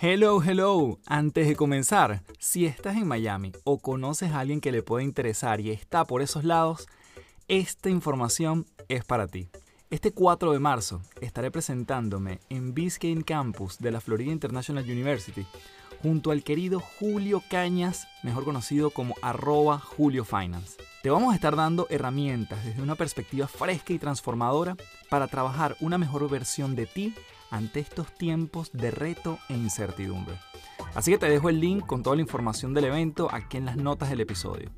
Hello, hello. Antes de comenzar, si estás en Miami o conoces a alguien que le pueda interesar y está por esos lados, esta información es para ti. Este 4 de marzo estaré presentándome en Biscayne Campus de la Florida International University junto al querido Julio Cañas, mejor conocido como arroba Julio Finance. Te vamos a estar dando herramientas desde una perspectiva fresca y transformadora para trabajar una mejor versión de ti ante estos tiempos de reto e incertidumbre. Así que te dejo el link con toda la información del evento aquí en las notas del episodio.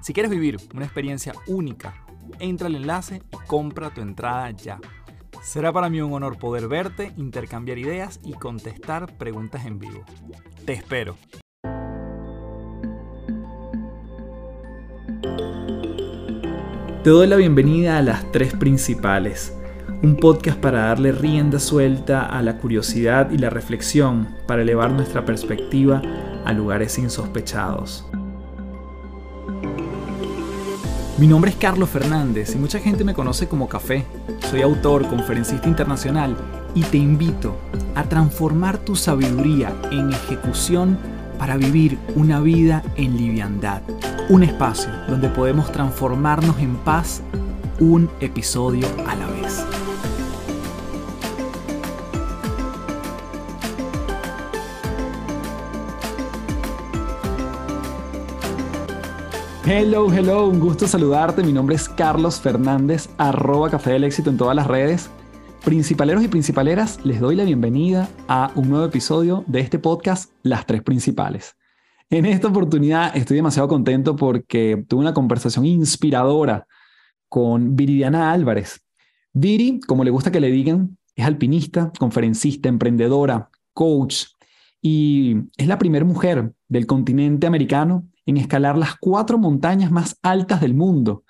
Si quieres vivir una experiencia única, entra al enlace y compra tu entrada ya. Será para mí un honor poder verte, intercambiar ideas y contestar preguntas en vivo. Te espero. Te doy la bienvenida a las tres principales un podcast para darle rienda suelta a la curiosidad y la reflexión para elevar nuestra perspectiva a lugares insospechados. Mi nombre es Carlos Fernández y mucha gente me conoce como Café. Soy autor, conferencista internacional y te invito a transformar tu sabiduría en ejecución para vivir una vida en liviandad. Un espacio donde podemos transformarnos en paz un episodio a la vez. Hello, hello, un gusto saludarte. Mi nombre es Carlos Fernández, arroba Café del Éxito en todas las redes. Principaleros y principaleras, les doy la bienvenida a un nuevo episodio de este podcast, Las Tres Principales. En esta oportunidad estoy demasiado contento porque tuve una conversación inspiradora con Viridiana Álvarez. Viri, como le gusta que le digan, es alpinista, conferencista, emprendedora, coach y es la primera mujer del continente americano en escalar las cuatro montañas más altas del mundo,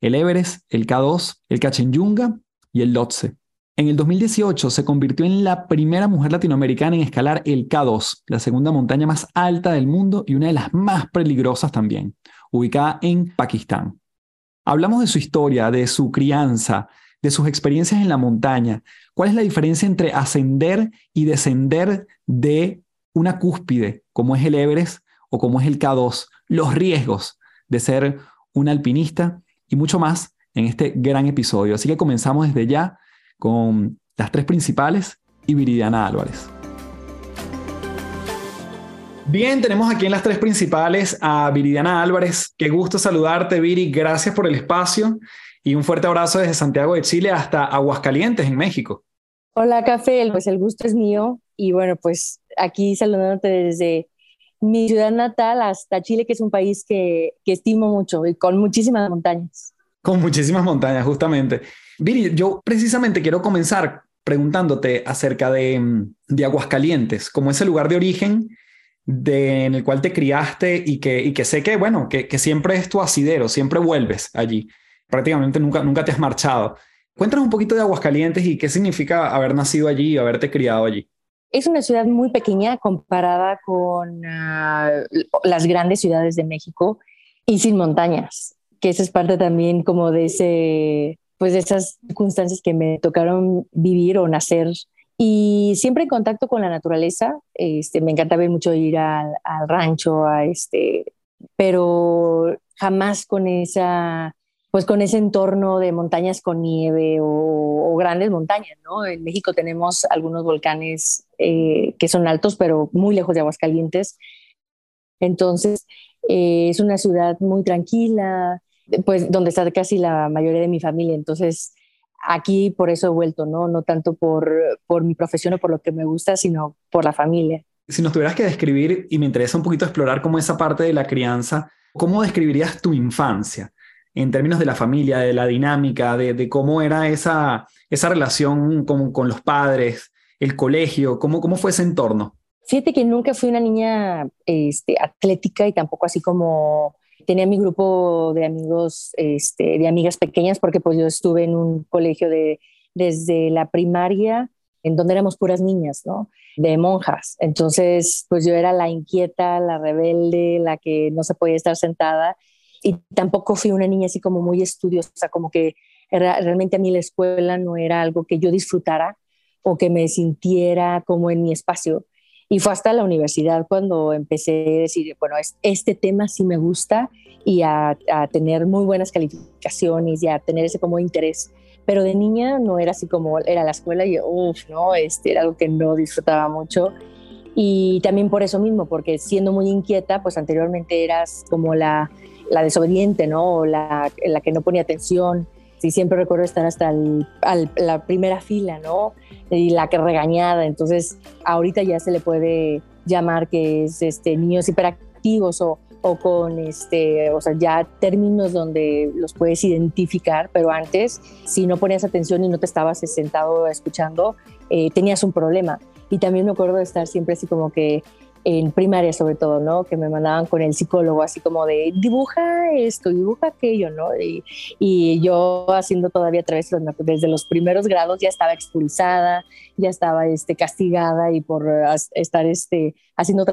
el Everest, el K2, el Kachenyunga y el Lhotse. En el 2018 se convirtió en la primera mujer latinoamericana en escalar el K2, la segunda montaña más alta del mundo y una de las más peligrosas también, ubicada en Pakistán. Hablamos de su historia, de su crianza, de sus experiencias en la montaña. ¿Cuál es la diferencia entre ascender y descender de una cúspide como es el Everest o como es el K2? los riesgos de ser un alpinista y mucho más en este gran episodio. Así que comenzamos desde ya con las tres principales y Viridiana Álvarez. Bien, tenemos aquí en las tres principales a Viridiana Álvarez. Qué gusto saludarte, Viri. Gracias por el espacio y un fuerte abrazo desde Santiago de Chile hasta Aguascalientes, en México. Hola, Café. Pues el gusto es mío. Y bueno, pues aquí saludándote desde mi ciudad natal hasta Chile, que es un país que, estimo mucho y con muchísimas montañas. Con muchísimas montañas, justamente. Viri, yo precisamente quiero comenzar preguntándote acerca de, de Aguascalientes, como ese lugar de origen en el cual te criaste y que, y que sé que, bueno, que, que siempre es tu asidero, siempre vuelves allí, prácticamente nunca, nunca te has marchado. Cuéntanos un poquito de Aguascalientes y qué significa haber nacido allí y haberte criado allí. Es una ciudad muy pequeña comparada con ah, las grandes ciudades de México y sin montañas, que esa es parte también como de ese, pues de esas circunstancias que me tocaron vivir o nacer y siempre en contacto con la naturaleza. Este, me encanta ver mucho ir al, al rancho, a este, pero jamás con esa pues con ese entorno de montañas con nieve o, grandes montañas, ¿no? En México tenemos algunos volcanes eh, que son altos, pero muy lejos de Aguascalientes. Entonces, eh, es una ciudad muy tranquila, pues donde está casi la mayoría de mi familia. Entonces, aquí por eso he vuelto, ¿no? No tanto por, por mi profesión o por lo que me gusta, sino por la familia. Si nos tuvieras que describir, y me interesa un poquito explorar cómo esa parte de la crianza, ¿cómo describirías tu infancia? En términos de la familia, de la dinámica, de, cómo era esa, esa relación con, con, los padres, el colegio, cómo, cómo fue ese entorno. Fíjate que nunca fui una niña este, atlética y tampoco así como tenía mi grupo de amigos, este, de amigas pequeñas, porque pues yo estuve en un colegio de, desde la primaria, en donde éramos puras niñas, ¿no? De monjas. Entonces, pues yo era la inquieta, la rebelde, la que no se podía estar sentada y tampoco fui una niña así como muy estudiosa, como que realmente a mí la escuela no era algo que yo disfrutara o que me sintiera como en mi espacio. Y fue hasta la universidad cuando empecé a decir, bueno, este tema sí me gusta y a, tener muy buenas calificaciones y a tener ese como interés. Pero de niña no era así como era la escuela y, uff, no, este era algo que no disfrutaba mucho. Y también por eso mismo, porque siendo muy inquieta, pues anteriormente eras como la, la desobediente, ¿no? O la, la que no ponía atención. Y siempre recuerdo estar hasta la primera fila, ¿no? Y la que regañada. Entonces, ahorita ya se le puede llamar que es este, niños hiperactivos o, o con este, o sea, ya términos donde los puedes identificar, pero antes, si no ponías atención y no te estabas sentado escuchando, eh, tenías un problema. Y también me acuerdo de estar siempre así como que en primaria sobre todo, ¿no? Que me mandaban con el psicólogo así como de dibuja esto, dibuja aquello, ¿no? Y, y yo haciendo todavía a través desde los primeros grados ya estaba expulsada, ya estaba este, castigada y por estar este, haciendo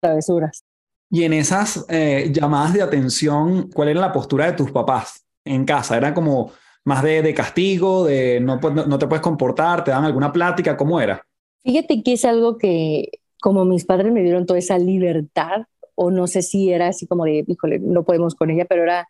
travesuras. Y en esas eh, llamadas de atención, ¿cuál era la postura de tus papás en casa? ¿Era como más de, de castigo, de no, no, no te puedes comportar, te dan alguna plática? ¿Cómo era? Fíjate que es algo que como mis padres me dieron toda esa libertad, o no sé si era así como de, híjole, no podemos con ella, pero era,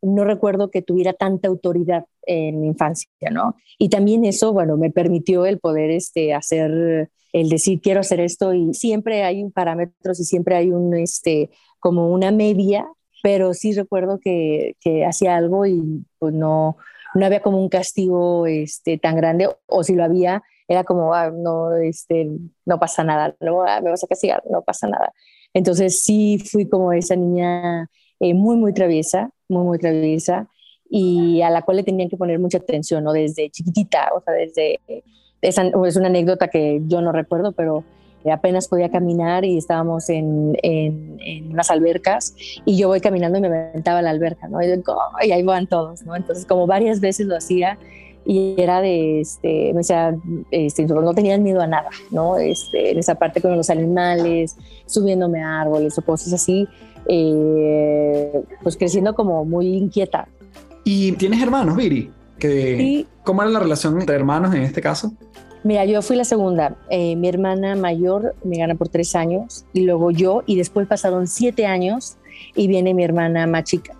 no recuerdo que tuviera tanta autoridad en mi infancia, ¿no? Y también eso, bueno, me permitió el poder este, hacer, el decir, quiero hacer esto, y siempre hay un parámetros y siempre hay un, este, como una media, pero sí recuerdo que, que hacía algo y pues no, no había como un castigo este, tan grande, o si lo había, era como, ah, no, este, no pasa nada, no, ah, me vas a castigar, no pasa nada. Entonces sí fui como esa niña eh, muy, muy traviesa, muy, muy traviesa, y a la cual le tenían que poner mucha atención, ¿no? Desde chiquitita, o sea, desde, esa, es una anécdota que yo no recuerdo, pero apenas podía caminar y estábamos en, en, en, unas albercas y yo voy caminando y me aventaba a la alberca, ¿no? Y, y ahí van todos, ¿no? Entonces como varias veces lo hacía y era de, este, me decía, este, no tenían miedo a nada, ¿no? Este, en esa parte con los animales, subiéndome a árboles o cosas así, eh, pues creciendo como muy inquieta. ¿Y tienes hermanos, Viri? Que, ¿Cómo era la relación entre hermanos en este caso? Mira, yo fui la segunda. Eh, mi hermana mayor me gana por tres años y luego yo y después pasaron siete años y viene mi hermana más chica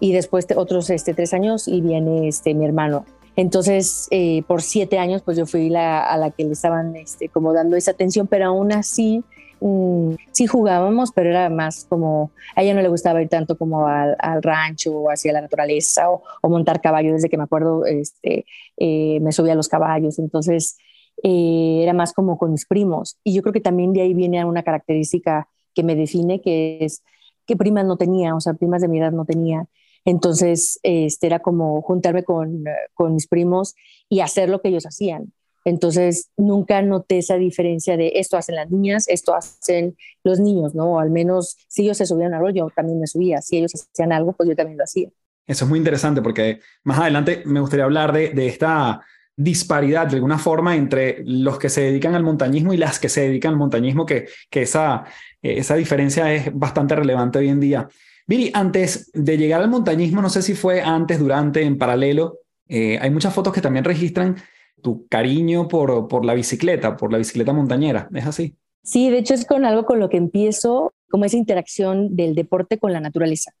y después otros este, tres años y viene este, mi hermano. Entonces, eh, por siete años, pues yo fui la, a la que le estaban este, como dando esa atención, pero aún así mm, sí jugábamos, pero era más como, a ella no le gustaba ir tanto como al, rancho o hacia la naturaleza o, montar caballo. Desde que me acuerdo, este, eh, me subía a los caballos. Entonces, eh, era más como con mis primos. Y yo creo que también de ahí viene una característica que me define, que es que primas no tenía, o sea, primas de mi edad no tenía. Entonces, este, era como juntarme con, mis primos y hacer lo que ellos hacían. Entonces, nunca noté esa diferencia de esto hacen las niñas, esto hacen los niños, ¿no? Al menos si ellos se subían a algo, yo también me subía. Si ellos hacían algo, pues yo también lo hacía. Eso es muy interesante porque más adelante me gustaría hablar de, de esta disparidad de alguna forma entre los que se dedican al montañismo y las que se dedican al montañismo, que, que esa, esa diferencia es bastante relevante hoy en día. Viri, antes de llegar al montañismo, no sé si fue antes, durante, en paralelo, eh, hay muchas fotos que también registran tu cariño por, por la bicicleta, por la bicicleta montañera. ¿Es así? Sí, de hecho es con algo con lo que empiezo, como esa interacción del deporte con la naturaleza.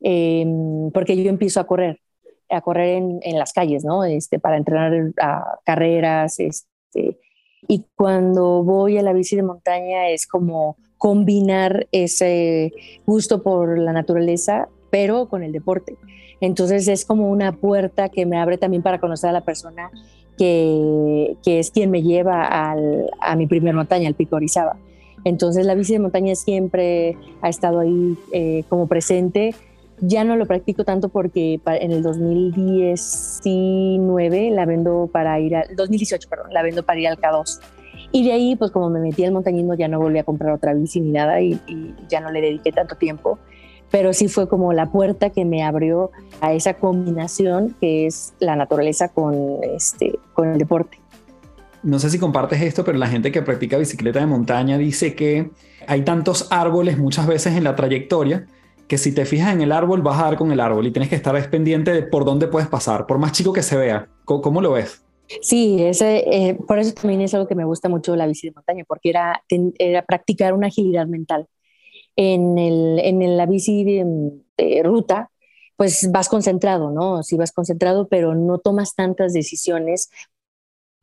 Em, porque yo empiezo a correr, a correr en, las calles, ¿no? Este, para entrenar a carreras. Este, y cuando voy a la bici de montaña es como combinar ese gusto por la naturaleza, pero con el deporte. Entonces es como una puerta que me abre también para conocer a la persona que, es quien me lleva al, a mi primer montaña, el Pico Orizaba. Entonces la bici de montaña siempre ha estado ahí eh, como presente. Ya no lo practico tanto porque en el 2019 la vendo para ir al 2018, perdón, la vendo para ir al K2. Y de ahí, pues como me metí al montañismo, ya no volví a comprar otra bici ni nada y, ya no le dediqué tanto tiempo. Pero sí fue como la puerta que me abrió a esa combinación que es la naturaleza con, este, con el deporte. No sé si compartes esto, pero la gente que practica bicicleta de montaña dice que hay tantos árboles muchas veces en la trayectoria que si te fijas en el árbol vas a dar con el árbol y tienes que estar pendiente de por dónde puedes pasar, por más chico que se vea. ¿Cómo, cómo lo ves? Sí, ese, eh, por eso también es algo que me gusta mucho la bici de montaña, porque era, era practicar una agilidad mental. En, el, en la bici de, ruta, pues vas concentrado, ¿no? Sí vas concentrado, pero no tomas tantas decisiones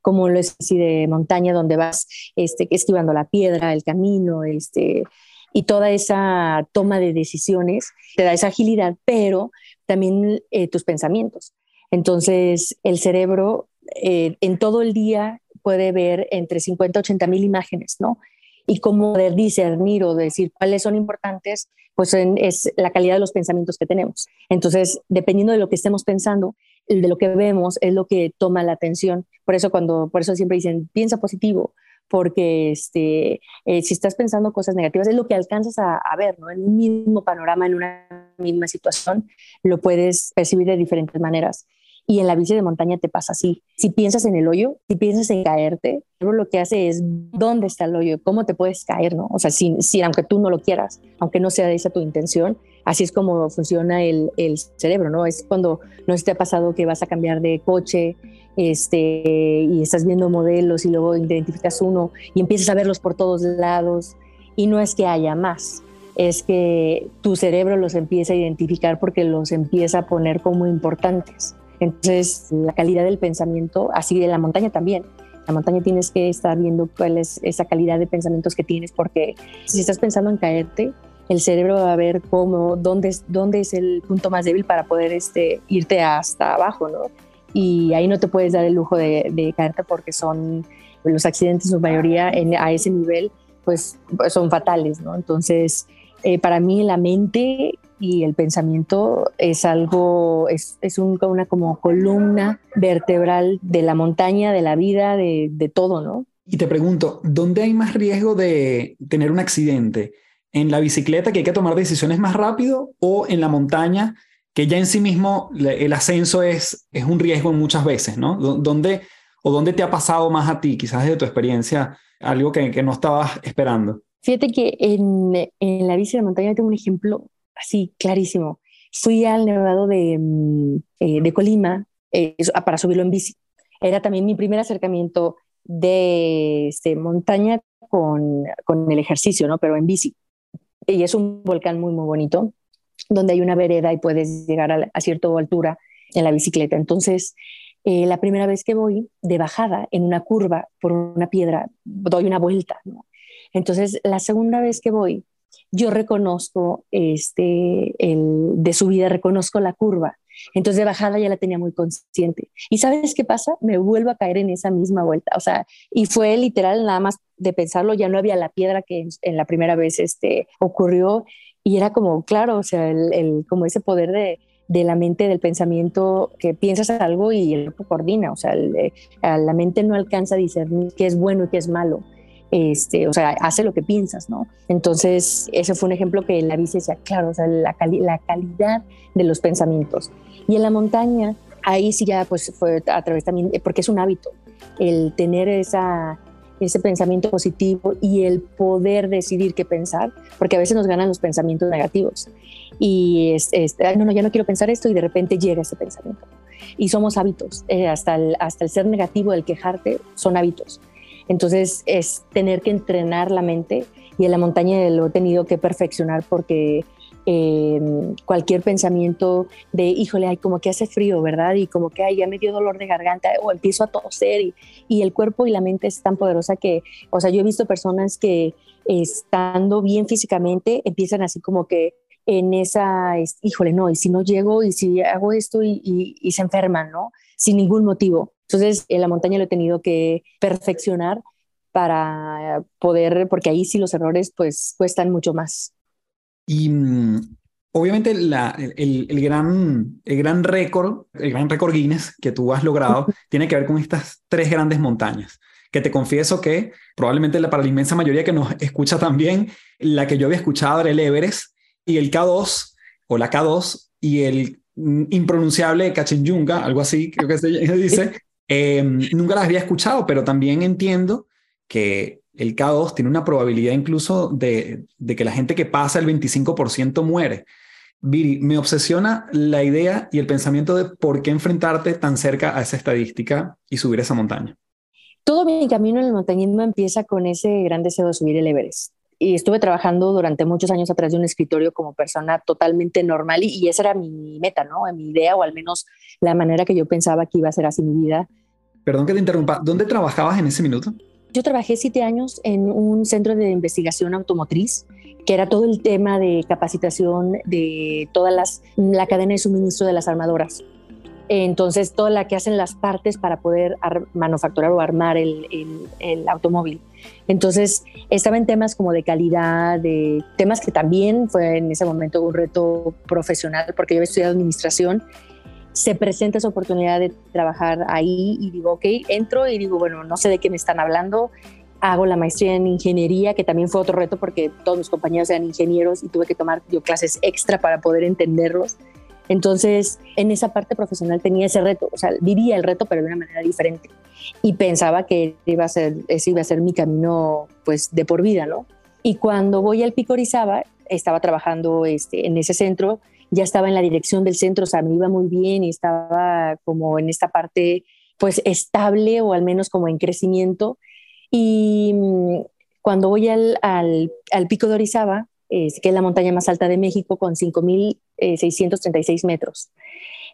como lo es así de montaña, donde vas este, esquivando la piedra, el camino, este, y toda esa toma de decisiones te da esa agilidad, pero también eh, tus pensamientos. Entonces, el cerebro eh, en todo el día puede ver entre 50 y 80 mil imágenes, ¿no? Y cómo discernir o decir cuáles son importantes, pues es la calidad de los pensamientos que tenemos. Entonces, dependiendo de lo que estemos pensando, de lo que vemos es lo que toma la atención. Por eso cuando, por eso siempre dicen, piensa positivo, porque este, eh, si estás pensando cosas negativas, es lo que alcanzas a, a, ver, ¿no? En un mismo panorama, en una misma situación, lo puedes percibir de diferentes maneras. Y en la bici de montaña te pasa así. Si piensas en el hoyo, si piensas en caerte, lo que hace es dónde está el hoyo, cómo te puedes caer, ¿no? O sea, si, aunque tú no lo quieras, aunque no sea esa tu intención, así es como funciona el, el cerebro, ¿no? Es cuando no se te ha pasado que vas a cambiar de coche este, y estás viendo modelos y luego identificas uno y empiezas a verlos por todos lados y no es que haya más, es que tu cerebro los empieza a identificar porque los empieza a poner como importantes. Entonces, la calidad del pensamiento, así de la montaña también. La montaña tienes que estar viendo cuál es esa calidad de pensamientos que tienes, porque si estás pensando en caerte, el cerebro va a ver cómo, dónde, es, dónde es el punto más débil para poder este, irte hasta abajo, ¿no? Y ahí no te puedes dar el lujo de, caerte porque son los accidentes, en su mayoría en, a ese nivel, pues, pues son fatales, ¿no? Entonces, eh, para mí la mente y el pensamiento es algo, es, es una como columna vertebral de la montaña, de la vida, de, de todo, ¿no? Y te pregunto, ¿dónde hay más riesgo de tener un accidente? ¿En la bicicleta que hay que tomar decisiones más rápido o en la montaña que ya en sí mismo el ascenso es, es un riesgo muchas veces, ¿no? ¿Dónde, ¿O dónde te ha pasado más a ti, quizás de tu experiencia, algo que, que no estabas esperando? Fíjate que en, en la bici de montaña tengo un ejemplo así clarísimo. Fui al Nevado de, mm, eh, Colima eh, para subirlo en bici. Era también mi primer acercamiento de este, montaña con, el ejercicio, ¿no? Pero en bici. Y es un volcán muy, muy bonito, donde hay una vereda y puedes llegar a, cierta altura en la bicicleta. Entonces, eh, la primera vez que voy de bajada en una curva por una piedra, doy una vuelta. Entonces, la segunda vez que voy, yo reconozco este, el, de subida, reconozco la curva. Entonces de bajada ya la tenía muy consciente. ¿Y sabes qué pasa? Me vuelvo a caer en esa misma vuelta. O sea, y fue literal nada más de pensarlo, ya no había la piedra que en, la primera vez este, ocurrió. Y era como, claro, o sea, el, como ese poder de, de la mente, del pensamiento, que piensas algo y el cuerpo coordina. O sea, la mente no alcanza a discernir qué es bueno y qué es malo este, o sea, hace lo que piensas, ¿no? Entonces, ese fue un ejemplo que la bici decía, claro, o sea, la, la calidad de los pensamientos. Y en la montaña, ahí sí ya pues fue a través también, porque es un hábito, el tener esa, ese pensamiento positivo y el poder decidir qué pensar, porque a veces nos ganan los pensamientos negativos. Y es, no, no, ya no quiero pensar esto y de repente llega ese pensamiento. Y somos hábitos, eh, hasta, el, hasta el ser negativo, el quejarte, son hábitos. Entonces es tener que entrenar la mente y en la montaña lo he tenido que perfeccionar porque em, cualquier pensamiento de, híjole, hay como que hace frío, ¿verdad? Y como que, ay, ya me dio dolor de garganta o empiezo a toser y, y el cuerpo y la mente es tan poderosa que, o sea, yo he visto personas que estando bien físicamente empiezan así como que en esa, híjole, no, y si no llego y si hago esto y, y se enferman, ¿no? Sin ningún motivo. Entonces, en la montaña lo he tenido que perfeccionar para poder, porque ahí sí los errores pues cuestan mucho más. Y mm, obviamente el, el, gran, el gran récord, el gran récord Guinness que tú has logrado tiene que ver con estas tres grandes montañas que te confieso que probablemente para la inmensa mayoría que nos escucha también, la que yo había escuchado era el Everest y el K2 o la K2 y el mm, impronunciable Kachenyunga, algo así creo que se dice, Em, nunca las había escuchado, pero también entiendo que el K2 tiene una probabilidad incluso de, que la gente que pasa el 25% muere. Viri, me obsesiona la idea y el pensamiento de por qué enfrentarte tan cerca a esa estadística y subir esa montaña. Todo mi camino en el montañismo empieza con ese gran deseo de subir el Everest. Y estuve trabajando durante muchos años atrás de un escritorio como persona totalmente normal y, y esa era mi meta, ¿no? Mi idea o al menos la manera que yo pensaba que iba a ser así mi vida. Perdón que te interrumpa, ¿dónde trabajabas en ese minuto? Yo trabajé siete años en un centro de investigación automotriz que era todo el tema de capacitación de toda la cadena de suministro de las armadoras. Entonces, toda la que hacen las partes para poder manufacturar o armar el, el, automóvil. Entonces, estaba en temas como de calidad, de temas que también fue en ese momento un reto profesional, porque yo había estudiado administración. Se presenta esa oportunidad de trabajar ahí y digo, ok, entro y digo, bueno, no sé de qué me están hablando, hago la maestría en ingeniería, que también fue otro reto porque todos mis compañeros eran ingenieros y tuve que tomar yo clases extra para poder entenderlos. Entonces, en esa parte profesional tenía ese reto, o sea, vivía el reto, pero de una manera diferente. Y pensaba que iba a ser, ese iba a ser mi camino, pues, de por vida, ¿no? Y cuando voy al Pico Orizaba, estaba trabajando este, en ese centro, ya estaba en la dirección del centro, o sea, me iba muy bien y estaba como en esta parte, pues, estable o al menos como en crecimiento y mm, cuando voy al, al, Pico de Orizaba, que es la montaña más alta de México, con 5.636 metros,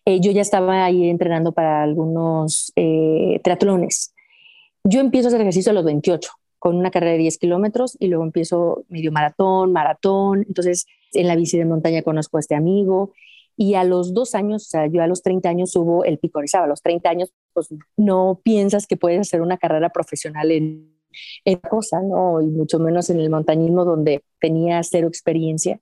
eh, yo ya estaba ahí entrenando para algunos eh, triatlones. Yo empiezo a ejercicio a los 28, con una carrera de 10 kilómetros, y luego empiezo medio maratón, maratón. Entonces, en la bici de montaña conozco a este amigo, y a los dos años, o sea, yo a los 30 años subo el pico Orizaba. A los 30 años, pues no piensas que puedes hacer una carrera profesional en, en cosa, ¿no? Y mucho menos en el montañismo donde tenía cero experiencia.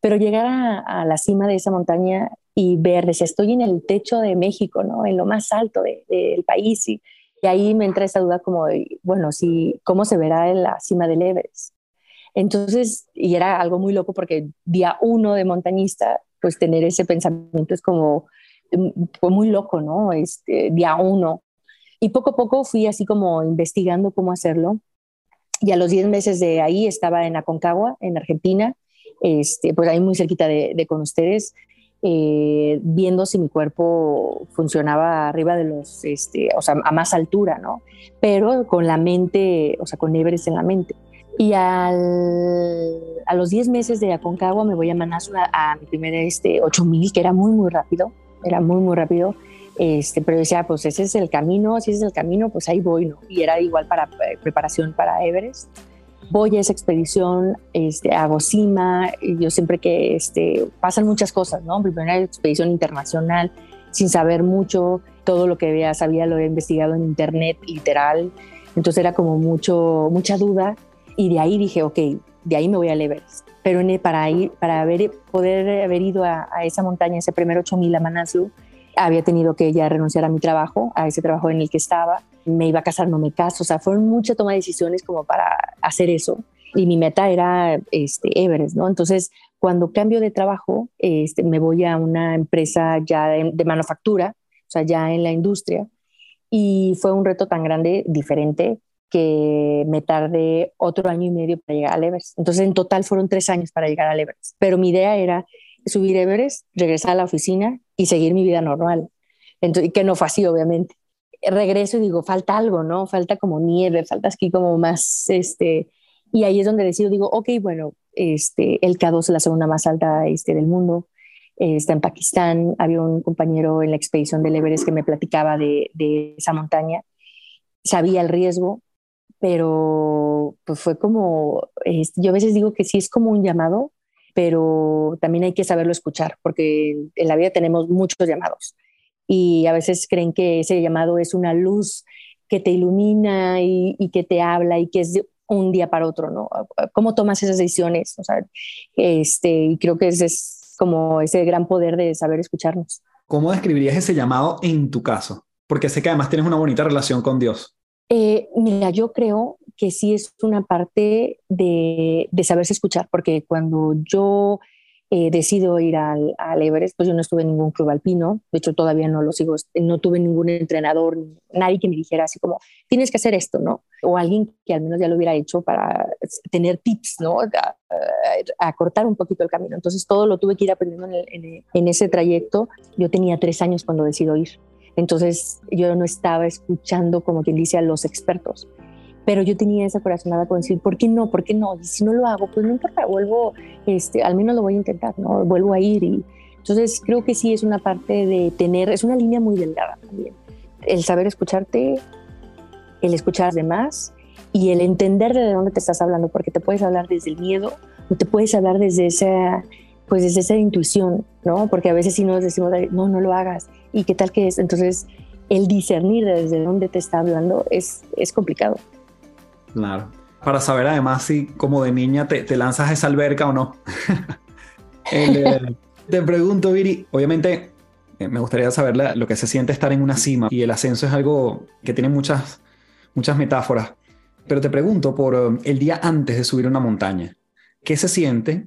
Pero llegar a, la cima de esa montaña y ver, decía, estoy en el techo de México, ¿no? En lo más alto del país. Y, y, ahí me entra esa duda como, de, bueno, sí, ¿cómo se verá en la cima del Everest? Entonces, y era algo muy loco porque día uno de montañista pues tener ese pensamiento es como mm, fue muy loco, ¿no? Este, día uno. Y poco a poco fui así como investigando cómo hacerlo. Y a los 10 meses de ahí estaba en Aconcagua, en Argentina, este, pues ahí muy cerquita de, con ustedes, eh, viendo si mi cuerpo funcionaba arriba de los, este, o sea, a más altura, ¿no? Pero con la mente, o sea, con Everest en la mente. Y al, a los 10 meses de Aconcagua me voy a Manasura a mi primer este, 8000, que era muy, muy rápido, era muy, muy rápido. Este, pero decía, pues ese es el camino, si ese es el camino, pues ahí voy, ¿no? Y era igual para eh, preparación para Everest. Voy a esa expedición, este, hago cima, y yo siempre que este, pasan muchas cosas, ¿no? Primera expedición internacional, sin saber mucho, todo lo que había, sabía lo he investigado en internet, literal. Entonces era como mucho, mucha duda y de ahí dije, ok, de ahí me voy al Everest. Pero para, ir, para haber, poder haber ido a, esa montaña, ese primer 8000 a Manaslu, había tenido que ya renunciar a mi trabajo, a ese trabajo en el que estaba. Me iba a casar, no me caso. O sea, fueron muchas toma de decisiones como para hacer eso. Y mi meta era este, Everest, ¿no? Entonces, cuando cambio de trabajo, este, me voy a una empresa ya de, de manufactura, o sea, ya en la industria. Y fue un reto tan grande, diferente, que me tardé otro año y medio para llegar al Everest. Entonces, en total fueron tres años para llegar al Everest. Pero mi idea era subir Everest, regresar a la oficina y seguir mi vida normal. Entonces, que no fue así, obviamente. Regreso y digo, falta algo, ¿no? Falta como nieve, falta aquí como más, este... Y ahí es donde decido, digo, ok, bueno, este, el K2 es la segunda más alta este, del mundo, está en Pakistán. Había un compañero en la expedición del Everest que me platicaba de, de esa montaña. Sabía el riesgo, pero pues fue como, yo a veces digo que sí es como un llamado, pero también hay que saberlo escuchar, porque en la vida tenemos muchos llamados y a veces creen que ese llamado es una luz que te ilumina y, que te habla y que es un día para otro, ¿no? ¿Cómo tomas esas decisiones? O sea, este, y creo que ese es como ese gran poder de saber escucharnos. ¿Cómo describirías ese llamado en tu caso? Porque sé que además tienes una bonita relación con Dios. Eh, mira, yo creo que sí es una parte de, saberse escuchar, porque cuando yo eh, decido ir al, Everest, pues yo no estuve en ningún club alpino, de hecho todavía no lo sigo, no tuve ningún entrenador, nadie que me dijera así como, tienes que hacer esto, ¿no? O alguien que al menos ya lo hubiera hecho para tener tips, ¿no? A, cortar un poquito el camino. Entonces todo lo tuve que ir aprendiendo en, en, ese trayecto. Yo tenía tres años cuando decido ir. Entonces yo no estaba escuchando, como quien dice, a los expertos. Pero yo tenía esa corazonada con decir, ¿por qué no? ¿Por qué no? Y si no lo hago, pues no importa, vuelvo, este, al menos lo voy a intentar, ¿no? Vuelvo a ir. Y, entonces creo que sí es una parte de tener, es una línea muy delgada también. El saber escucharte, el escuchar a los demás y el entender de dónde te estás hablando, porque te puedes hablar desde el miedo o te puedes hablar desde esa, pues desde esa intuición, ¿no? Porque a veces si nos decimos, no, no lo hagas, ¿y qué tal que es? Entonces, el discernir desde dónde te está hablando es, es complicado. Claro. Para saber además si como de niña te, te lanzas a esa alberca o no. Eh, te pregunto, Viri, obviamente eh, me gustaría saber lo que se siente estar en una cima y el ascenso es algo que tiene muchas, muchas metáforas. Pero te pregunto por um, el día antes de subir una montaña, ¿qué se siente?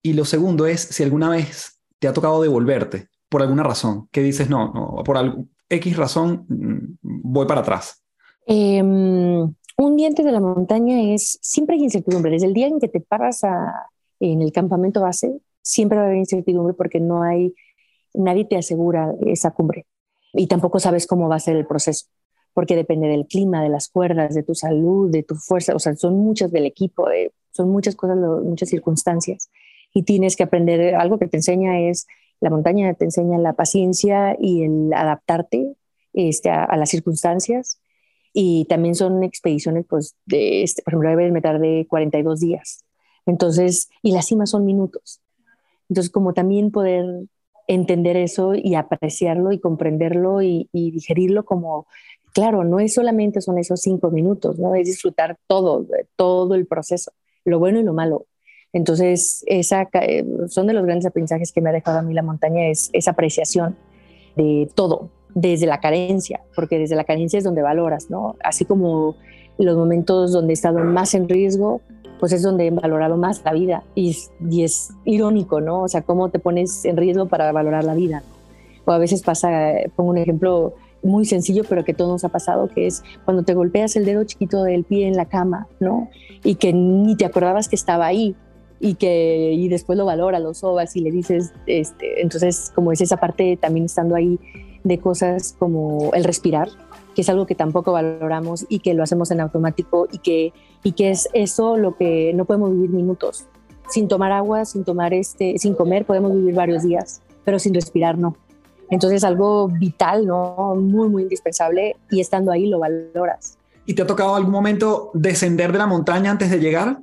Y lo segundo es si alguna vez te ha tocado devolverte por alguna razón, que dices, no, por algo, X razón, mm, voy para atrás. Em, un día antes de la montaña es, siempre hay incertidumbre. Desde el día en que te paras en el campamento base, siempre va a haber incertidumbre porque no hay, nadie te asegura esa cumbre y tampoco sabes cómo va a ser el proceso porque depende del clima, de las cuerdas, de tu salud, de tu fuerza, o sea, son muchas del equipo, son muchas cosas, muchas circunstancias. Y tienes que aprender, algo que te enseña es, la montaña te enseña la paciencia y el adaptarte este, a, las circunstancias. Y también son expediciones, pues, de, este, por ejemplo, debe me de 42 días. Entonces, y las cimas son minutos. Entonces, como también poder entender eso y apreciarlo y comprenderlo y, y digerirlo como claro, no es solamente son esos cinco minutos, ¿no? Es disfrutar todo, todo el proceso, lo bueno y lo malo. Entonces, esa, eh, son de los grandes aprendizajes que me ha dejado a mí la montaña, es esa apreciación de todo, desde la carencia, porque desde la carencia es donde valoras, ¿no? Así como los momentos donde he estado más en riesgo, pues es donde he valorado más la vida. Y, y es irónico, ¿no? O sea, cómo te pones en riesgo para valorar la vida. O a veces pasa, pongo un ejemplo, muy sencillo, pero que todos nos ha pasado, que es cuando te golpeas el dedo chiquito del pie en la cama, ¿no? Y que ni te acordabas que estaba ahí y que y después lo valora, lo sobas y le dices, este, entonces como es esa parte también estando ahí de cosas como el respirar, que es algo que tampoco valoramos y que lo hacemos en automático y que, y que es eso lo que no podemos vivir minutos. Sin tomar agua, sin tomar este, sin comer podemos vivir varios días, pero sin respirar no. Entonces algo vital, ¿no? Muy, muy indispensable y estando ahí lo valoras. ¿Y te ha tocado algún momento descender de la montaña antes de llegar?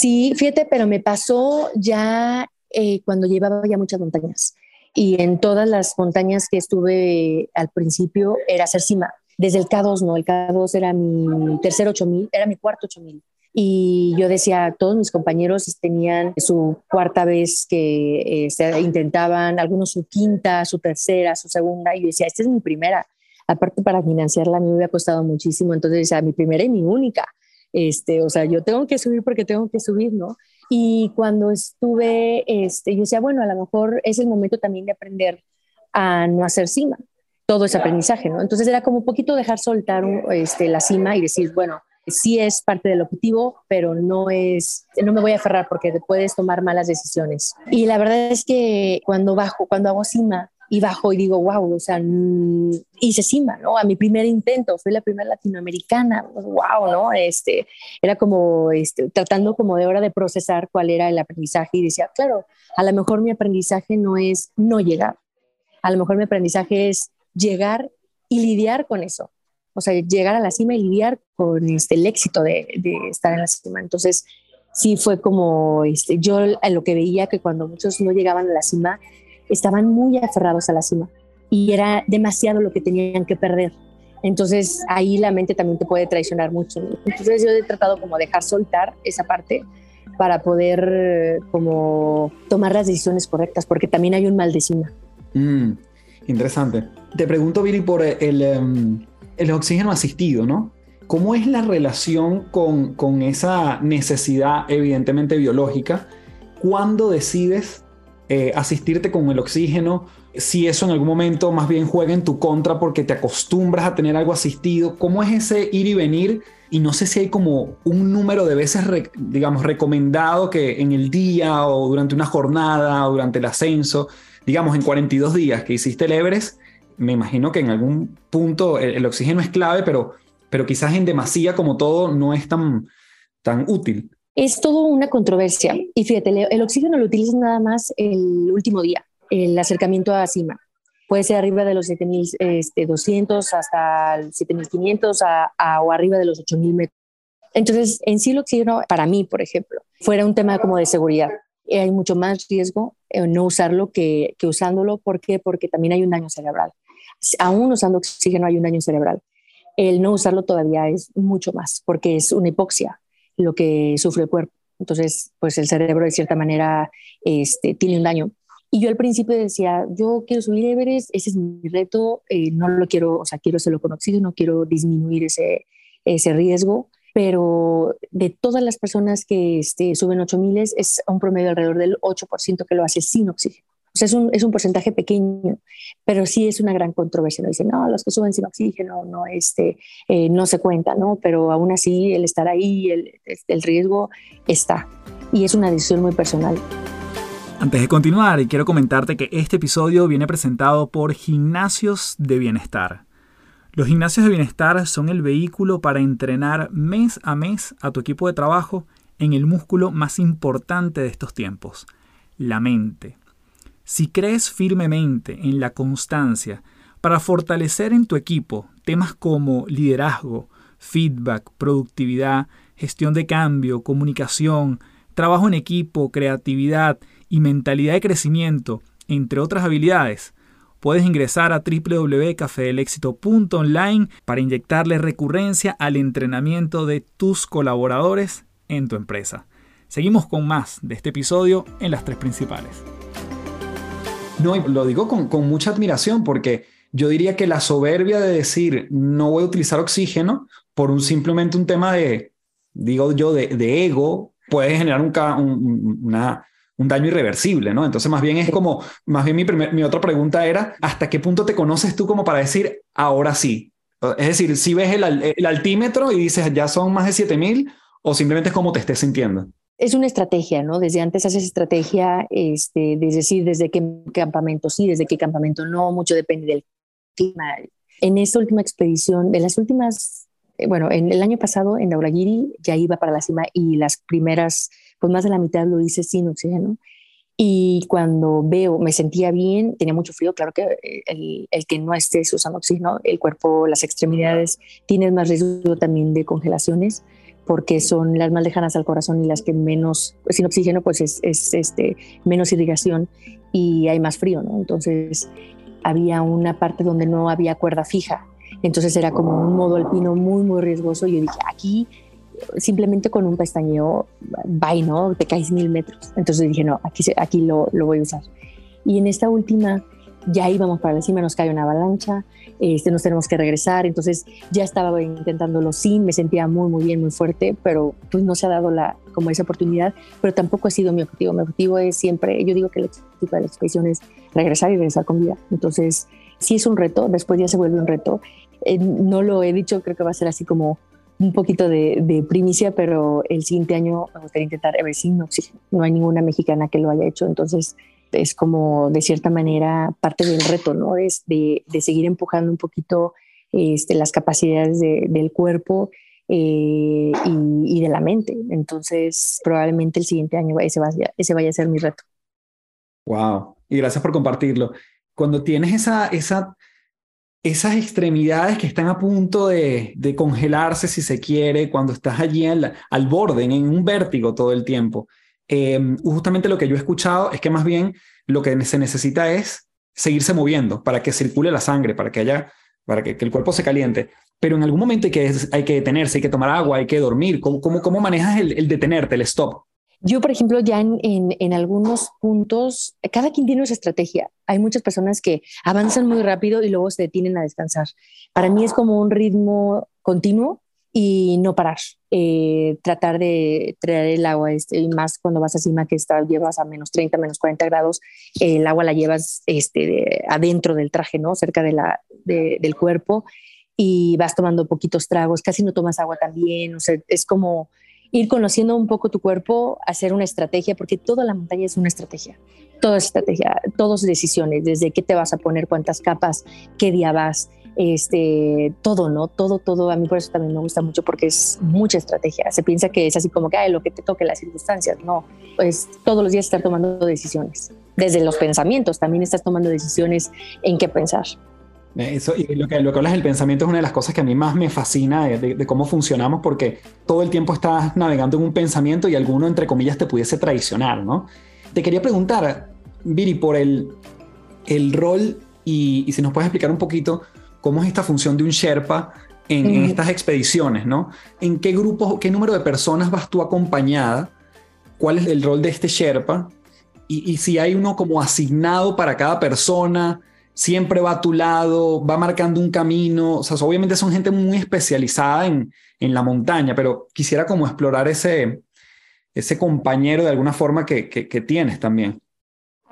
Sí, fíjate, pero me pasó ya eh, cuando llevaba ya muchas montañas. Y en todas las montañas que estuve al principio era hacer cima. Desde el K2, no, el K2 era mi tercer 8000, era mi cuarto 8000. Y yo decía, todos mis compañeros tenían su cuarta vez que eh, intentaban, algunos su quinta, su tercera, su segunda, y yo decía, esta es mi primera. Aparte para financiarla a mí me había costado muchísimo, entonces decía, mi primera y mi única. Este, o sea, yo tengo que subir porque tengo que subir, ¿no? Y cuando estuve, este, yo decía, bueno, a lo mejor es el momento también de aprender a no hacer cima. Todo ese aprendizaje, ¿no? Entonces era como un poquito dejar soltar este, la cima y decir, bueno, sí es parte del objetivo, pero no es, no me voy a aferrar porque puedes tomar malas decisiones. Y la verdad es que cuando bajo, cuando hago cima y bajo y digo, wow, o sea, mm, hice cima, ¿no? A mi primer intento, fui la primera latinoamericana, wow, ¿no? Este, era como, este, tratando como de hora de procesar cuál era el aprendizaje y decía, claro, a lo mejor mi aprendizaje no es no llegar, a lo mejor mi aprendizaje es llegar y lidiar con eso o sea, llegar a la cima y lidiar con este, el éxito de, estar en la cima. Entonces, sí fue como, este, yo lo que veía que cuando muchos no llegaban a la cima, estaban muy aferrados a la cima y era demasiado lo que tenían que perder. Entonces ahí la mente también te puede traicionar mucho. Entonces yo he tratado como dejar soltar esa parte para poder como tomar las decisiones correctas, porque también hay un mal de cima. Mm, interesante. Te pregunto, Billy, por el, em, el oxígeno asistido, ¿no? ¿Cómo es la relación con, esa necesidad evidentemente biológica cuando decides eh, asistirte con el oxígeno si eso en algún momento más bien juega en tu contra porque te acostumbras a tener algo asistido. ¿Cómo es ese ir y venir? Y no sé si hay como un número de veces, digamos, recomendado que en el día o durante una jornada o durante el ascenso, digamos, en 42 días que hiciste el me imagino que en algún punto el, oxígeno es clave, pero, pero quizás en demasía como todo no es tan, tan útil. Es todo una controversia. Y fíjate, el oxígeno lo utilizas nada más el último día el acercamiento a cima. Puede ser arriba de los 7.200 este, hasta 7.500 a, o arriba de los 8.000 metros. Entonces, en sí el oxígeno, para mí, por ejemplo, fuera un tema como de seguridad. Hay mucho más riesgo en no usarlo que, que usándolo. ¿Por qué? Porque también hay un daño cerebral. Aún usando oxígeno hay un daño cerebral. El no usarlo todavía es mucho más, porque es una hipoxia lo que sufre el cuerpo. Entonces, pues el cerebro de cierta manera este, tiene un daño. Y yo al principio decía, yo quiero subir Everest, ese es mi reto, eh, no lo quiero, o sea, quiero hacerlo con oxígeno, quiero disminuir ese, ese riesgo, pero de todas las personas que este, suben 8000 es un promedio alrededor del 8% que lo hace sin oxígeno. O sea, es un, es un, porcentaje pequeño, pero sí es una gran controversia. ¿no? Dicen, no, los que suben sin oxígeno no, este, eh, no se cuentan, ¿no? Pero aún así, el estar ahí, el, el riesgo está. Y es una decisión muy personal. Antes de continuar, quiero comentarte que este episodio viene presentado por Gimnasios de Bienestar. Los gimnasios de bienestar son el vehículo para entrenar mes a mes a tu equipo de trabajo en el músculo más importante de estos tiempos, la mente. Si crees firmemente en la constancia para fortalecer en tu equipo temas como liderazgo, feedback, productividad, gestión de cambio, comunicación, trabajo en equipo, creatividad y mentalidad de crecimiento, entre otras habilidades, puedes ingresar a www.cafedelexito.online para inyectarle recurrencia al entrenamiento de tus colaboradores en tu empresa. Seguimos con más de este episodio en las tres principales. No, lo digo con, mucha admiración porque yo diría que la soberbia de decir no voy a utilizar oxígeno por un simplemente un tema de, digo yo, de, ego, puede generar un, una, un daño irreversible, ¿no? Entonces, más bien es como, más bien mi, mi otra pregunta era, ¿hasta qué punto te conoces tú como para decir, ahora sí? Es decir, si ves el, el altímetro y dices, ya son más de 7000, o simplemente es como te estés sintiendo. Es una estrategia, ¿no? Desde antes haces estrategia, este, desde decir, desde qué campamento sí, desde qué campamento no, mucho depende del clima. En esta última expedición, de las últimas, eh, bueno, en el año pasado en Dauragiri ya iba para la cima y las primeras pues más de la mitad lo hice sin oxígeno. Y cuando veo, me sentía bien, tenía mucho frío, claro que eh, el, el que no estés usando oxígeno, el cuerpo, las extremidades, tienes más riesgo también de congelaciones porque son las más lejanas al corazón y las que menos, sin oxígeno, pues es, es este, menos irrigación y hay más frío, ¿no? Entonces había una parte donde no había cuerda fija, entonces era como un modo alpino muy, muy riesgoso y yo dije, aquí simplemente con un pestañeo, bye, ¿no? Te caes mil metros. Entonces dije, no, aquí, aquí lo, lo voy a usar. Y en esta última ya íbamos para encima, nos cae una avalancha, este, nos tenemos que regresar, entonces ya estaba intentándolo sin, me sentía muy, muy bien, muy fuerte, pero pues no se ha dado la, como esa oportunidad, pero tampoco ha sido mi objetivo, mi objetivo es siempre, yo digo que el objetivo de la expedición es regresar y regresar con vida, entonces sí es un reto, después ya se vuelve un reto, eh, no lo he dicho, creo que va a ser así como un poquito de, primicia, pero el siguiente año me gustaría intentar Everest no, no hay ninguna mexicana que lo haya hecho, entonces es como de cierta manera parte del reto, ¿no? Es de, seguir empujando un poquito este, las capacidades del cuerpo eh, y, de la mente. Entonces, probablemente el siguiente año ese vaya, ese vaya a ser mi reto. Wow, y gracias por compartirlo. Cuando tienes esa, esa esas extremidades que están a punto de, congelarse, si se quiere, cuando estás allí al, borde, en un vértigo todo el tiempo. Em, justamente lo que yo he escuchado es que más bien lo que se necesita es seguirse moviendo para que circule la sangre, para que haya, para que, el cuerpo se caliente. Pero en algún momento hay que, detenerse, hay que tomar agua, hay que dormir. ¿Cómo, cómo, manejas el, detenerte, el stop? Yo, por ejemplo, ya en, en, algunos puntos, cada quien tiene su estrategia. Hay muchas personas que avanzan muy rápido y luego se detienen a descansar. Para mí es como un ritmo continuo y no parar. Eh, tratar de traer el agua, este, y más cuando vas a cima que está, llevas a menos 30, menos 40 grados, el agua la llevas este, adentro del traje, ¿no? Cerca de la, del cuerpo y vas tomando poquitos tragos, casi no tomas agua también, o sea, es como ir conociendo un poco tu cuerpo, hacer una estrategia, porque toda la montaña es una estrategia, toda estrategia, todas decisiones, desde qué te vas a poner, cuántas capas, qué día vas, este, todo, ¿no? Todo, todo, a mí por eso también me gusta mucho porque es mucha estrategia. Se piensa que es así como que, ay, lo que te toque las circunstancias, no, pues todos los días estar tomando decisiones. Desde los pensamientos también estás tomando decisiones en qué pensar. Eso, y lo que, lo que hablas del pensamiento es una de las cosas que a mí más me fascina de, cómo funcionamos, porque todo el tiempo estás navegando en un pensamiento y alguno, entre comillas, te pudiese traicionar, ¿no? Te quería preguntar, Viri, por el, el rol y, y si nos puedes explicar un poquito cómo es esta función de un Sherpa en, estas expediciones, ¿no? ¿En qué grupo, qué número de personas vas tú acompañada? ¿Cuál es el rol de este Sherpa? Y, y si hay uno como asignado para cada persona, siempre va a tu lado, va marcando un camino. O sea, obviamente son gente muy especializada en, en la montaña, pero quisiera como explorar ese, ese compañero de alguna forma que, que, que tienes también.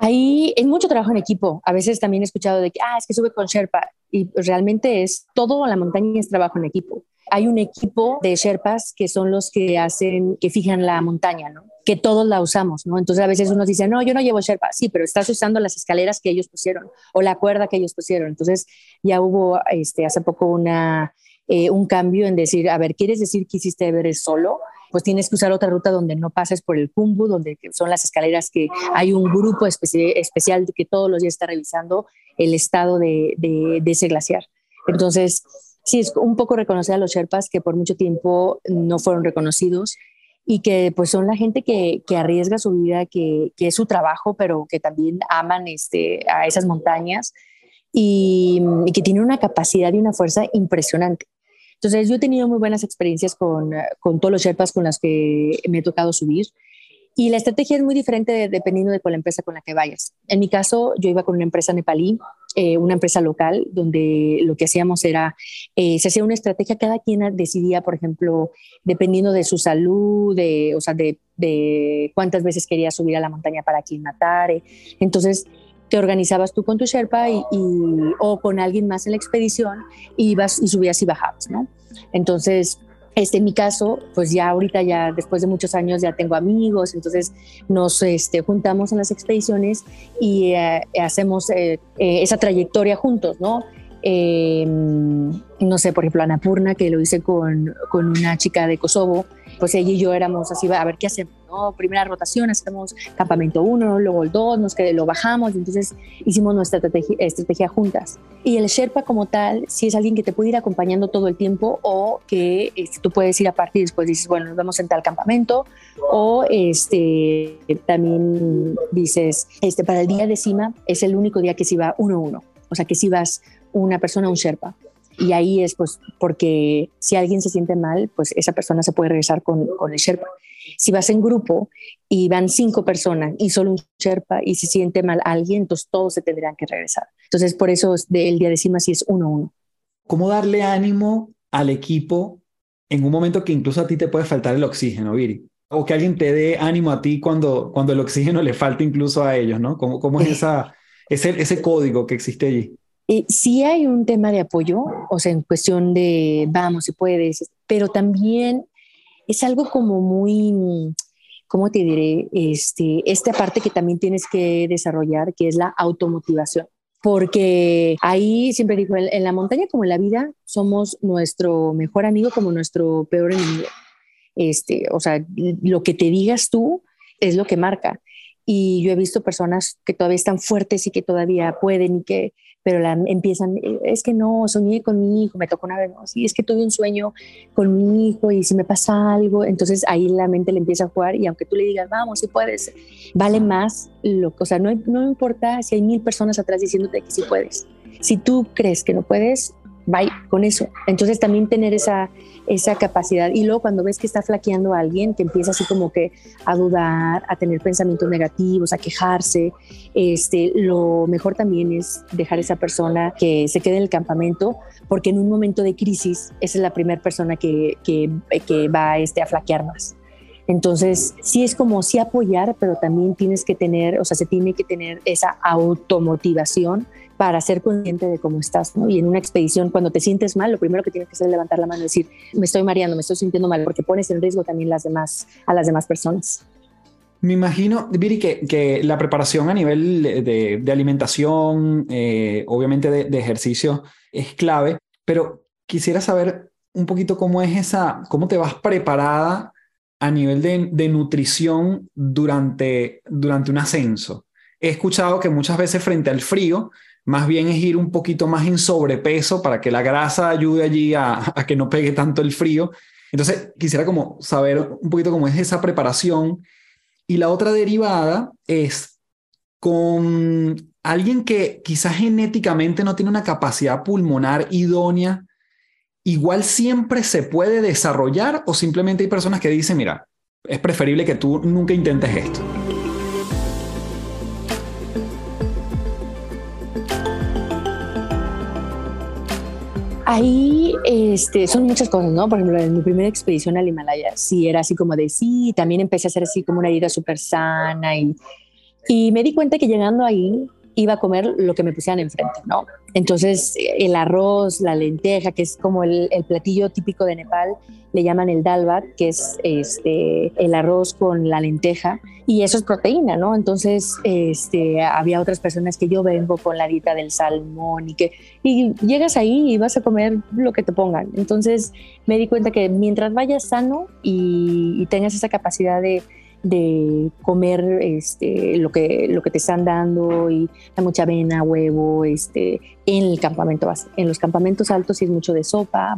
Ahí es mucho trabajo en equipo. A veces también he escuchado de que, ah, es que sube con Sherpa. Y realmente es todo la montaña es trabajo en equipo. Hay un equipo de Sherpas que son los que hacen, que fijan la montaña, ¿no? Que todos la usamos, ¿no? Entonces a veces uno dice, no, yo no llevo Sherpa. Sí, pero estás usando las escaleras que ellos pusieron o la cuerda que ellos pusieron. Entonces ya hubo este, hace poco una, eh, un cambio en decir, a ver, ¿quieres decir que hiciste Everest solo? Pues tienes que usar otra ruta donde no pases por el Kumbu, donde son las escaleras que hay un grupo especial que todos los días está revisando el estado de, ese glaciar. Entonces, sí, es un poco reconocer a los Sherpas que por mucho tiempo no fueron reconocidos y que pues son la gente que, arriesga su vida, que, es su trabajo, pero que también aman este, a esas montañas y, y que tienen una capacidad y una fuerza impresionante. Entonces, yo he tenido muy buenas experiencias con, con todos los Sherpas con las que me he tocado subir. Y la estrategia es muy diferente dependiendo de cuál empresa con la que vayas. En mi caso, yo iba con una empresa nepalí, eh, una empresa local, donde lo que hacíamos era, eh, se hacía una estrategia, cada quien decidía, por ejemplo, dependiendo de su salud, de, o sea, de, de cuántas veces quería subir a la montaña para aclimatar. Eh. Entonces, te organizabas tú con tu Sherpa y, o con alguien más en la expedición y ibas y subías y bajabas, ¿no? Entonces, este, en mi caso, pues ya ahorita, ya después de muchos años, ya tengo amigos, entonces nos este, juntamos en las expediciones y eh, hacemos eh, eh, esa trayectoria juntos, ¿no? Em, no sé, por ejemplo, Anapurna, que lo hice con, con una chica de Kosovo, pues ella y yo éramos así, a ver qué hacemos, Primera rotación, hacemos campamento 1, luego el 2, nos lo bajamos, entonces hicimos nuestra estrategia, estrategia, juntas. Y el Sherpa como tal, si es alguien que te puede ir acompañando todo el tiempo o que este, tú puedes ir aparte y después dices, bueno, nos vamos en tal campamento, o este, también dices, este, para el día de cima es el único día que se va uno a uno, o sea, que si vas una persona, un Sherpa. Y ahí es pues porque si alguien se siente mal, pues esa persona se puede regresar con el Sherpa. Si vas en grupo y van cinco personas y solo un Sherpa y se siente mal alguien, entonces todos se tendrían que regresar. Entonces por eso el día de cima sí es uno a uno. ¿Cómo darle ánimo al equipo en un momento que incluso a ti te puede faltar el oxígeno, Viri? O que alguien te dé ánimo a ti cuando, cuando el oxígeno le falta incluso a ellos, ¿no? ¿Cómo, cómo es esa, ese, ese código que existe allí? Eh, sí hay un tema de apoyo, o sea, en cuestión de vamos, si puedes, pero también es algo como muy, ¿cómo te diré? Este, esta parte que también tienes que desarrollar, que es la automotivación. Porque ahí siempre digo, en, la montaña como en la vida, somos nuestro mejor amigo como nuestro peor enemigo. Este, o sea, lo que te digas tú es lo que marca. Y yo he visto personas que todavía están fuertes y que todavía pueden y que pero la, empiezan, eh, es que no, soñé con mi hijo, me tocó una vez, sí, es que tuve un sueño con mi hijo y si me pasa algo, entonces ahí la mente le empieza a jugar y aunque tú le digas, vamos, si puedes, vale más, lo, o sea, no, no importa si hay mil personas atrás diciéndote que sí puedes. Si tú crees que no puedes, bye con eso. Entonces también tener esa, esa capacidad. Y luego cuando ves que está flaqueando a alguien, que empieza así como que a dudar, a tener pensamientos negativos, a quejarse, este, lo mejor también es dejar a esa persona que se quede en el campamento, porque en un momento de crisis esa es la primera persona que, que, que va este, a flaquear más. Entonces, sí es como sí apoyar, pero también tienes que tener, o sea, se tiene que tener esa automotivación para ser consciente de cómo estás, ¿no? Y en una expedición, cuando te sientes mal, lo primero que tienes que hacer es levantar la mano y decir, me estoy mareando, me estoy sintiendo mal, porque pones en riesgo también las demás, a las demás personas. Me imagino, Viri, que, que la preparación a nivel de, de alimentación, eh, obviamente de, de ejercicio, es clave, pero quisiera saber un poquito cómo es esa, cómo te vas preparada a nivel de, de, nutrición durante, durante un ascenso. He escuchado que muchas veces frente al frío, más bien es ir un poquito más en sobrepeso para que la grasa ayude allí a, que no pegue tanto el frío. Entonces, quisiera como saber un poquito cómo es esa preparación. Y la otra derivada es con alguien que quizás genéticamente no tiene una capacidad pulmonar idónea igual siempre se puede desarrollar o simplemente hay personas que dicen, mira, es preferible que tú nunca intentes esto? Ahí este, son muchas cosas, ¿no? Por ejemplo, en mi primera expedición al Himalaya, sí era así como de sí, también empecé a hacer así como una vida súper sana y, y me di cuenta que llegando ahí iba a comer lo que me pusieran enfrente, ¿no? Entonces, el arroz, la lenteja, que es como el, platillo típico de Nepal, le llaman el dalbat, que es este, el arroz con la lenteja, y eso es proteína, ¿no? Entonces, este, había otras personas que yo vengo con la dieta del salmón y que y llegas ahí y vas a comer lo que te pongan. Entonces, me di cuenta que mientras vayas sano y tengas esa capacidad de de comer este, lo, que, lo que te están dando y hay mucha avena, huevo, este, en el campamento. En los campamentos altos sí es mucho de sopa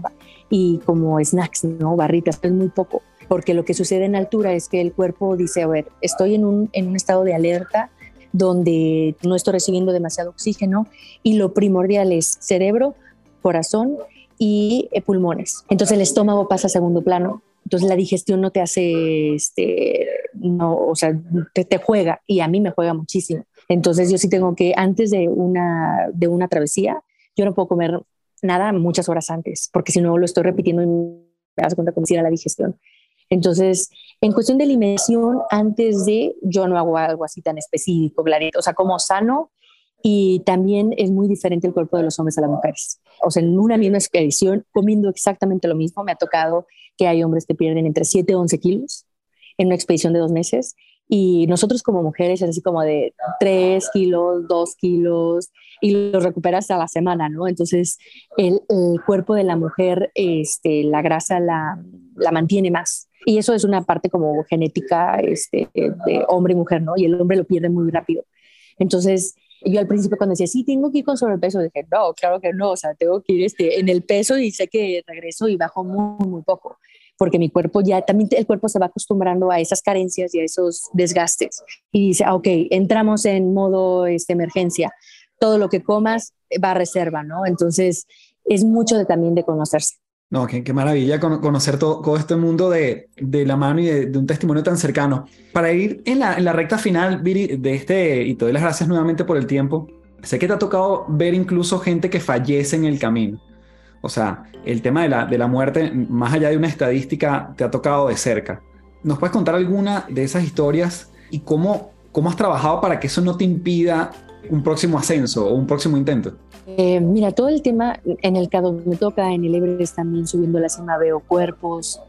y como snacks, ¿no? Barritas, es muy poco. Porque lo que sucede en altura es que el cuerpo dice, a ver, estoy en un, en un estado de alerta donde no estoy recibiendo demasiado oxígeno y lo primordial es cerebro, corazón y eh, pulmones. Entonces el estómago pasa a segundo plano entonces la digestión no te hace, este, no, o sea, te, te, juega y a mí me juega muchísimo. Entonces yo sí tengo que, antes de una, de una travesía, yo no puedo comer nada muchas horas antes, porque si no lo estoy repitiendo y me das cuenta como si era la digestión. Entonces, en cuestión de alimentación, antes de, yo no hago algo así tan específico, clarito, o sea, como sano, y también es muy diferente el cuerpo de los hombres a las mujeres. O sea, en una misma expedición, comiendo exactamente lo mismo, me ha tocado que hay hombres que pierden entre 7 y 11 kilos en una expedición de dos meses. Y nosotros como mujeres es así como de 3 kilos, 2 kilos, y lo recuperas a la semana, ¿no? Entonces, el, cuerpo de la mujer, este, la grasa la, la, mantiene más. Y eso es una parte como genética este, de hombre y mujer, ¿no? Y el hombre lo pierde muy rápido. Entonces, yo al principio cuando decía, sí, tengo que ir con sobrepeso, dije, no, claro que no, o sea, tengo que ir este, en el peso y sé que regreso y bajo muy, muy poco, porque mi cuerpo ya, también el cuerpo se va acostumbrando a esas carencias y a esos desgastes. Y dice, ah, ok, entramos en modo este, emergencia, todo lo que comas va a reserva, ¿no? Entonces, es mucho de, también de conocerse. No, qué, qué maravilla conocer todo, este mundo de, de la mano y de, de, un testimonio tan cercano. Para ir en la, en la, recta final, Viri, de este, y te doy las gracias nuevamente por el tiempo, sé que te ha tocado ver incluso gente que fallece en el camino. O sea, el tema de la, de la muerte, más allá de una estadística, te ha tocado de cerca. ¿Nos puedes contar alguna de esas historias y cómo, cómo has trabajado para que eso no te impida un próximo ascenso o un próximo intento? Eh, mira, todo el tema en el que me toca, en el Everest también subiendo la cima veo cuerpos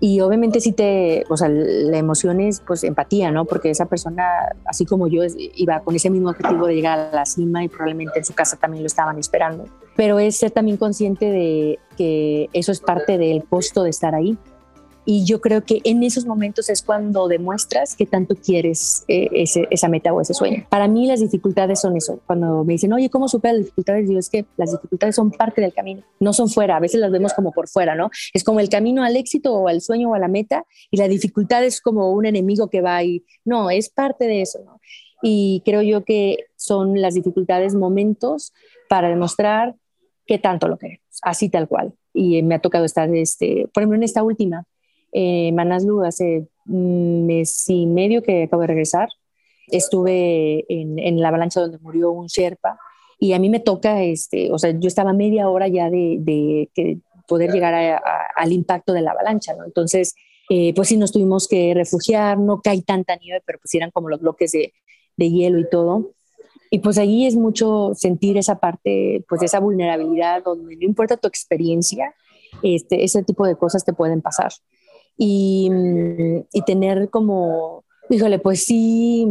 y obviamente sí te, o sea, la emoción es pues empatía, ¿no? Porque esa persona, así como yo, iba con ese mismo objetivo de llegar a la cima y probablemente en su casa también lo estaban esperando. Pero es ser también consciente de que eso es parte del costo de estar ahí y yo creo que en esos momentos es cuando demuestras que tanto quieres eh, ese, esa meta o ese sueño. Para mí las dificultades son eso. Cuando me dicen, oye, ¿cómo superas las dificultades? Digo, es que las dificultades son parte del camino, no son fuera. A veces las vemos como por fuera, ¿no? Es como el camino al éxito o al sueño o a la meta y la dificultad es como un enemigo que va ahí. No, es parte de eso, ¿no? Y creo yo que son las dificultades momentos para demostrar qué tanto lo queremos, así tal cual. Y me ha tocado estar, este, por ejemplo, en esta última, eh, hace mes y medio que acabo de regresar, estuve en, en la avalancha donde murió un Sherpa y a mí me toca, este, o sea, yo estaba media hora ya de, de, poder llegar al impacto de la avalancha, ¿no? Entonces, eh, pues sí nos tuvimos que refugiar, no cae tanta nieve, pero pues eran como los bloques de, de hielo y todo. Y pues ahí es mucho sentir esa parte, pues esa vulnerabilidad donde no importa tu experiencia, este, ese tipo de cosas te pueden pasar. Y, y tener como, híjole, pues sí,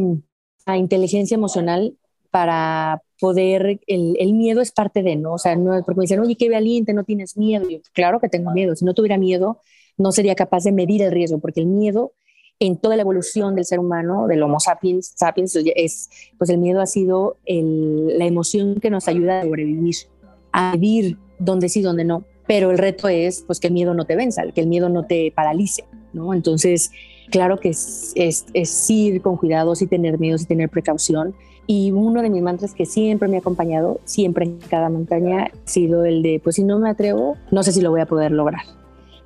la inteligencia emocional para poder, el, el, miedo es parte de, ¿no? O sea, no, porque me dicen, oye, qué valiente, no tienes miedo. Yo, claro que tengo miedo. Si no tuviera miedo, no sería capaz de medir el riesgo, porque el miedo en toda la evolución del ser humano, del Homo sapiens, sapiens es, pues el miedo ha sido el, la emoción que nos ayuda a sobrevivir, a vivir donde sí, donde no. Pero el reto es pues que el miedo no te venza, que el miedo no te paralice, ¿no? Entonces, claro que es, ir con cuidado, sí tener miedo, sí tener precaución. Y uno de mis mantras que siempre me ha acompañado, siempre en cada montaña, ha sido el de, pues si no me atrevo, no sé si lo voy a poder lograr.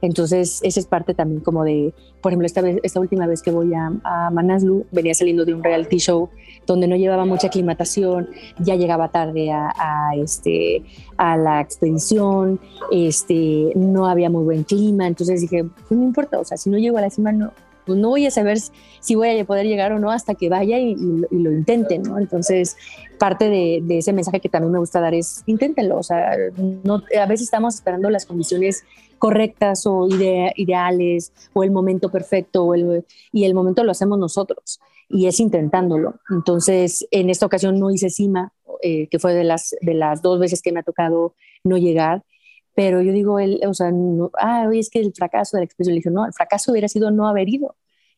Entonces, esa es parte también como de, por ejemplo, esta, vez, esta última vez que voy a, a, Manaslu, venía saliendo de un reality show donde no llevaba mucha aclimatación, ya llegaba tarde a, este, a la expedición, este, no había muy buen clima, entonces dije, pues no importa, o sea, si no llego a la cima, no, pues no voy a saber si voy a poder llegar o no hasta que vaya y, lo intente, ¿no? Entonces, parte de, ese mensaje que también me gusta dar es, inténtenlo, o sea, no, a veces estamos esperando las condiciones correctas o idea, ideales o el momento perfecto o el, y el momento lo hacemos nosotros y es intentándolo. Entonces, en esta ocasión no hice cima, eh, que fue de las, de las dos veces que me ha tocado no llegar, pero yo digo, el, o sea, ah, es que el fracaso de la expresión, no, el fracaso hubiera sido no haber ido,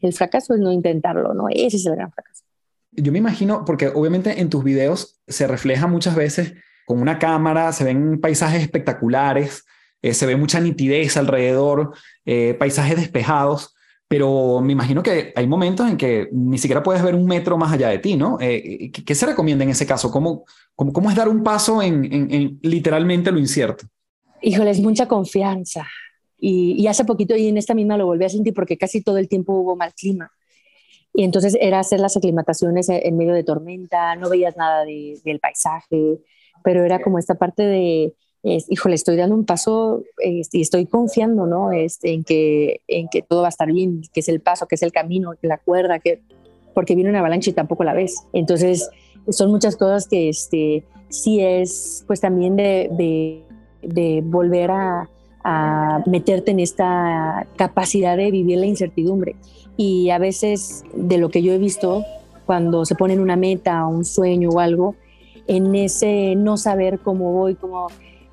el fracaso es no intentarlo, ¿no? Ese es el gran fracaso. Yo me imagino, porque obviamente en tus videos se refleja muchas veces con una cámara, se ven paisajes espectaculares, eh, se ve mucha nitidez alrededor, eh, paisajes despejados, pero me imagino que hay momentos en que ni siquiera puedes ver un metro más allá de ti, ¿no? Eh, ¿qué, se recomienda en ese caso? ¿Cómo, cómo, cómo es dar un paso en, en, en, literalmente lo incierto? Híjole, es mucha confianza. Y, y, hace poquito, y en esta misma lo volví a sentir porque casi todo el tiempo hubo mal clima. Y entonces era hacer las aclimataciones en medio de tormenta, no veías nada de, del paisaje, pero era como esta parte de, es, híjole, estoy dando un paso y estoy confiando, ¿no? Este, en, que, en que todo va a estar bien, que es el paso, que es el camino, que la cuerda, que, porque viene una avalancha y tampoco la ves. Entonces, son muchas cosas que este, sí es, pues también de, de, de volver a, a meterte en esta capacidad de vivir la incertidumbre. Y a veces, de lo que yo he visto, cuando se ponen una meta, un sueño o algo, en ese no saber cómo voy, cómo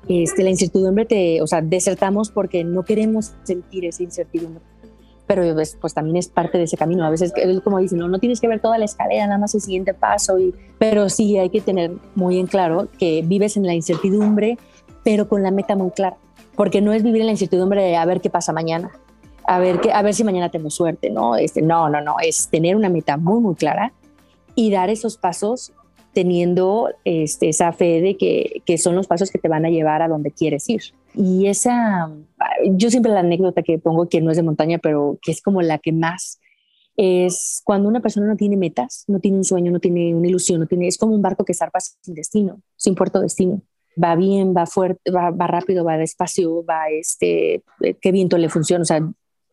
este, la incertidumbre te, o sea, desertamos porque no queremos sentir esa incertidumbre. Pero pues, pues también es parte de ese camino. A veces, como dicen, no, no tienes que ver toda la escalera, nada más el siguiente paso. Y, pero sí hay que tener muy en claro que vives en la incertidumbre, pero con la meta muy clara. Porque no es vivir en la incertidumbre de a ver qué pasa mañana, a ver, qué, a ver si mañana tengo suerte, ¿no? Este, no, no, no, es tener una meta muy, muy clara y dar esos pasos teniendo este, esa fe de que, que, son los pasos que te van a llevar a donde quieres ir. Y esa, yo siempre la anécdota que pongo, que no es de montaña, pero que es como la que más, es cuando una persona no tiene metas, no tiene un sueño, no tiene una ilusión, no tiene, es como un barco que zarpa sin destino, sin puerto destino. Va bien, va fuerte, va, va rápido, va despacio, va este, qué viento le funciona, o sea,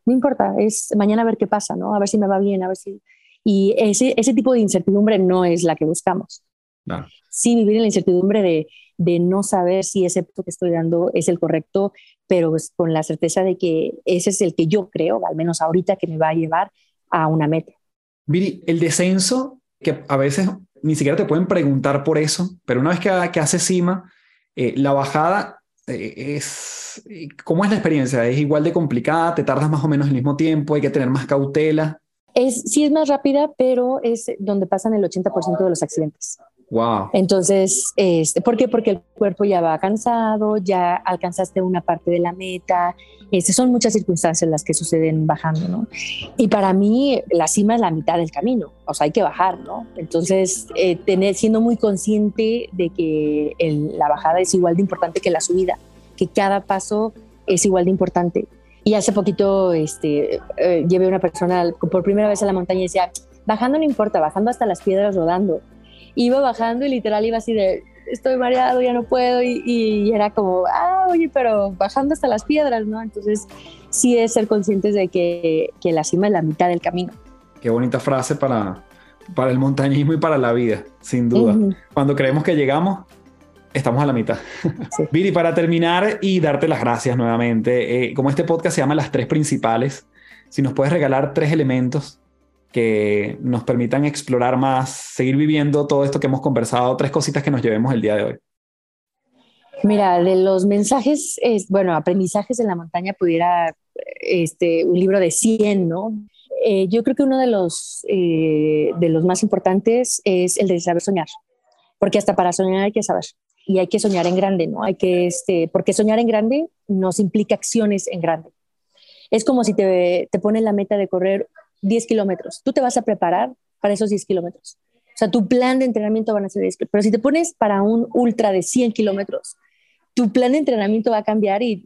no importa, es mañana a ver qué pasa, ¿no? A ver si me va bien, a ver si... Y ese, ese tipo de incertidumbre no es la que buscamos. No. Sí, vivir en la incertidumbre de, de, no saber si ese paso que estoy dando es el correcto, pero pues con la certeza de que ese es el que yo creo, al menos ahorita, que me va a llevar a una meta. Viri, el descenso, que a veces ni siquiera te pueden preguntar por eso, pero una vez que, que haces cima, eh, la bajada eh, es... ¿Cómo es la experiencia? ¿Es igual de complicada? ¿Te tardas más o menos el mismo tiempo? ¿Hay que tener más cautela? Es, sí es más rápida, pero es donde pasan el 80% de los accidentes. Wow. Entonces, este, ¿por qué? Porque el cuerpo ya va cansado, ya alcanzaste una parte de la meta. Este, son muchas circunstancias las que suceden bajando, ¿no? Y para mí, la cima es la mitad del camino, o sea, hay que bajar, ¿no? Entonces, eh, tener, siendo muy consciente de que la bajada es igual de importante que la subida, que cada paso es igual de importante. Y hace poquito este, eh, llevé una persona por primera vez a la montaña y decía, bajando no importa, bajando hasta las piedras rodando iba bajando y literal iba así de, estoy mareado, ya no puedo, y, era como, ah, oye, pero bajando hasta las piedras, ¿no? Entonces, sí es ser conscientes de que, que la cima es la mitad del camino. Qué bonita frase para, para el montañismo y para la vida, sin duda. Cuando creemos que llegamos, estamos a la mitad. Sí. Viri, para terminar y darte las gracias nuevamente, eh, como este podcast se llama Las Tres Principales, si nos puedes regalar tres elementos que nos permitan explorar más, seguir viviendo todo esto que hemos conversado, tres cositas que nos llevemos el día de hoy. Mira, de los mensajes, es, bueno, aprendizajes en la montaña pudiera, este, un libro de 100, ¿no? Eh, yo creo que uno de los, eh, de los más importantes es el de saber soñar, porque hasta para soñar hay que saber y hay que soñar en grande, ¿no? Hay que, este, porque soñar en grande nos implica acciones en grande. Es como si te, te ponen la meta de correr 10 kilómetros. Tú te vas a preparar para esos 10 kilómetros. O sea, tu plan de entrenamiento van a ser 10 Pero si te pones para un ultra de 100 kilómetros, tu plan de entrenamiento va a cambiar y,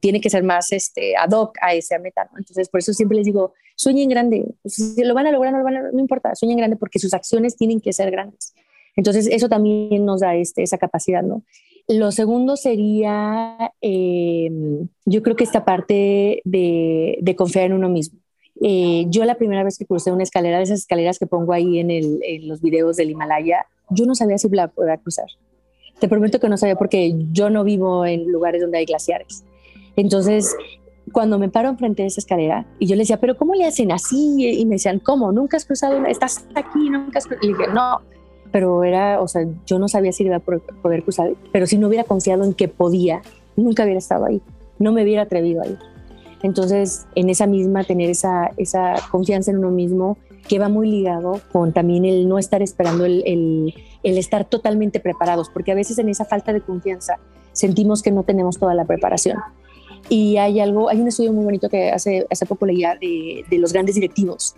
tiene que ser más este, ad hoc a esa meta. Entonces, por eso siempre les digo, sueñen grande. Si lo van a lograr, no, lo van a, no importa, sueñen grande porque sus acciones tienen que ser grandes. Entonces, eso también nos da este, esa capacidad, ¿no? Lo segundo sería, eh, yo creo que esta parte de confiar en uno mismo. Eh, yo la primera vez que crucé una escalera, de esas escaleras que pongo ahí en, los videos del Himalaya, yo no sabía si la podía cruzar. Te prometo que no sabía porque yo no vivo en lugares donde hay glaciares. Entonces, cuando me paro enfrente de esa escalera y yo le decía, pero ¿cómo le hacen así? Y me decían, ¿cómo? ¿Nunca has cruzado? Una? ¿Estás aquí? ¿Nunca has cruzado? Y dije, no, pero era, o sea, yo no sabía si iba a poder cruzar, pero si no hubiera confiado en que podía, nunca hubiera estado ahí, no me hubiera atrevido a ir. Entonces, en esa misma, tener esa, esa confianza en uno mismo, que va muy ligado con también el no estar esperando el, el, estar totalmente preparados, porque a veces en esa falta de confianza sentimos que no tenemos toda la preparación. Y hay algo, hay un estudio muy bonito que hace, hace poco leía de, de los grandes directivos,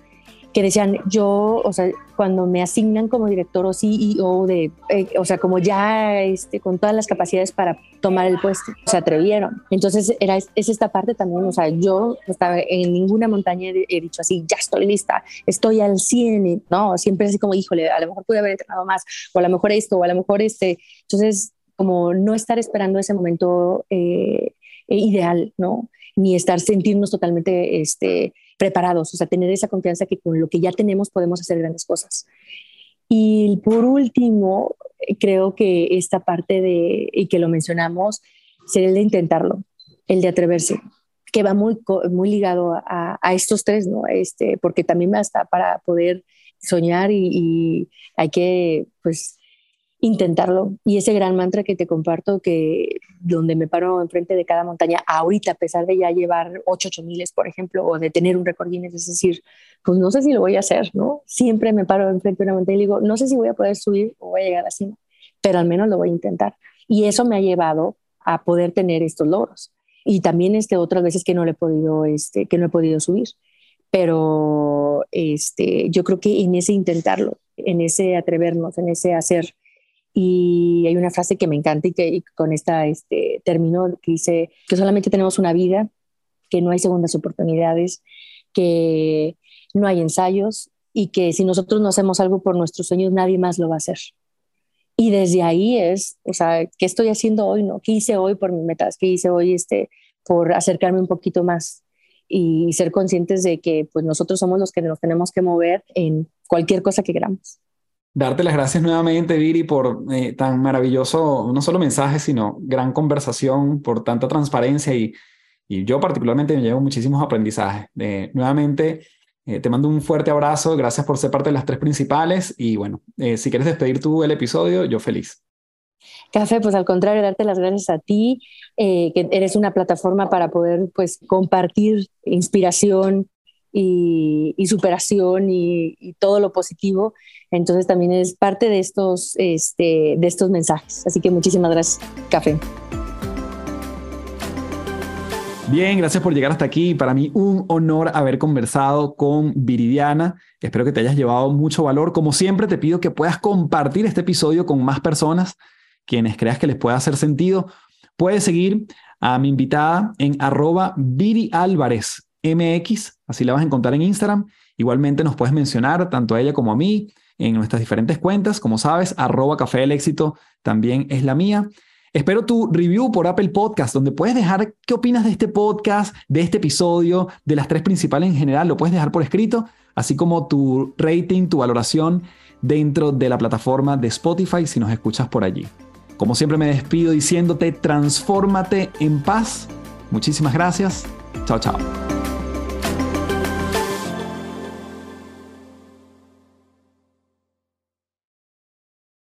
que decían, yo, o sea, cuando me asignan como director o CEO de, eh, o sea, como ya este, con todas las capacidades para tomar el puesto, se atrevieron. Entonces, era, es esta parte también, o sea, yo estaba en ninguna montaña he, dicho así, ya estoy lista, estoy al 100, ¿no? Siempre así como, híjole, a lo mejor pude haber entrenado más, o a lo mejor esto, o a lo mejor este. Entonces, como no estar esperando ese momento eh, ideal, ¿no? Ni estar, sentirnos totalmente, este, preparados, o sea, tener esa confianza que con lo que ya tenemos podemos hacer grandes cosas. Y por último, creo que esta parte de, y que lo mencionamos, sería el de intentarlo, el de atreverse, que va muy, muy ligado a, estos tres, ¿no? Este, porque también basta para poder soñar y, y hay que, pues, intentarlo. Y ese gran mantra que te comparto, que donde me paro enfrente de cada montaña, ahorita, a pesar de ya llevar 8 8 miles, por ejemplo, o de tener un récord Guinness, es decir, pues no sé si lo voy a hacer, ¿no? Siempre me paro enfrente de una montaña y digo, no sé si voy a poder subir o voy a llegar a la cima, pero al menos lo voy a intentar. Y eso me ha llevado a poder tener estos logros. Y también este, otras veces que no, le he podido, este, que no he podido subir. Pero este, yo creo que en ese intentarlo, en ese atrevernos, en ese hacer, y hay una frase que me encanta y que con esta este, término que dice que solamente tenemos una vida, que no hay segundas oportunidades, que no hay ensayos y que si nosotros no hacemos algo por nuestros sueños, nadie más lo va a hacer. Y desde ahí es, o sea, ¿qué estoy haciendo hoy? No? ¿Qué hice hoy por mis metas? ¿Qué hice hoy este, por acercarme un poquito más? Y ser conscientes de que pues nosotros somos los que nos tenemos que mover en cualquier cosa que queramos darte las gracias nuevamente, Viri, por eh, tan maravilloso, no solo mensaje, sino gran conversación, por tanta transparencia y, y yo particularmente me llevo muchísimos aprendizajes. nuevamente, eh, te mando un fuerte abrazo, gracias por ser parte de las tres principales y bueno, eh, si quieres despedir tú el episodio, yo feliz. Café, pues al contrario, darte las gracias a ti, que eres una plataforma para poder pues compartir inspiración, y, superación y, todo lo positivo. Entonces también es parte de estos, este, de estos mensajes. Así que muchísimas gracias, Café. Bien, gracias por llegar hasta aquí. Para mí un honor haber conversado con Viridiana. Espero que te hayas llevado mucho valor. Como siempre, te pido que puedas compartir este episodio con más personas, quienes creas que les pueda hacer sentido. Puedes seguir a mi invitada en arroba Viri Álvarez MX, así la vas a encontrar en Instagram. Igualmente nos puedes mencionar tanto a ella como a mí en nuestras diferentes cuentas. Como sabes, arroba Café del Éxito también es la mía. Espero tu review por Apple Podcast, donde puedes dejar qué opinas de este podcast, de este episodio, de las tres principales en general. Lo puedes dejar por escrito, así como tu rating, tu valoración dentro de la plataforma de Spotify si nos escuchas por allí. Como siempre me despido diciéndote, transfórmate en paz. Muchísimas gracias. Chao, chao.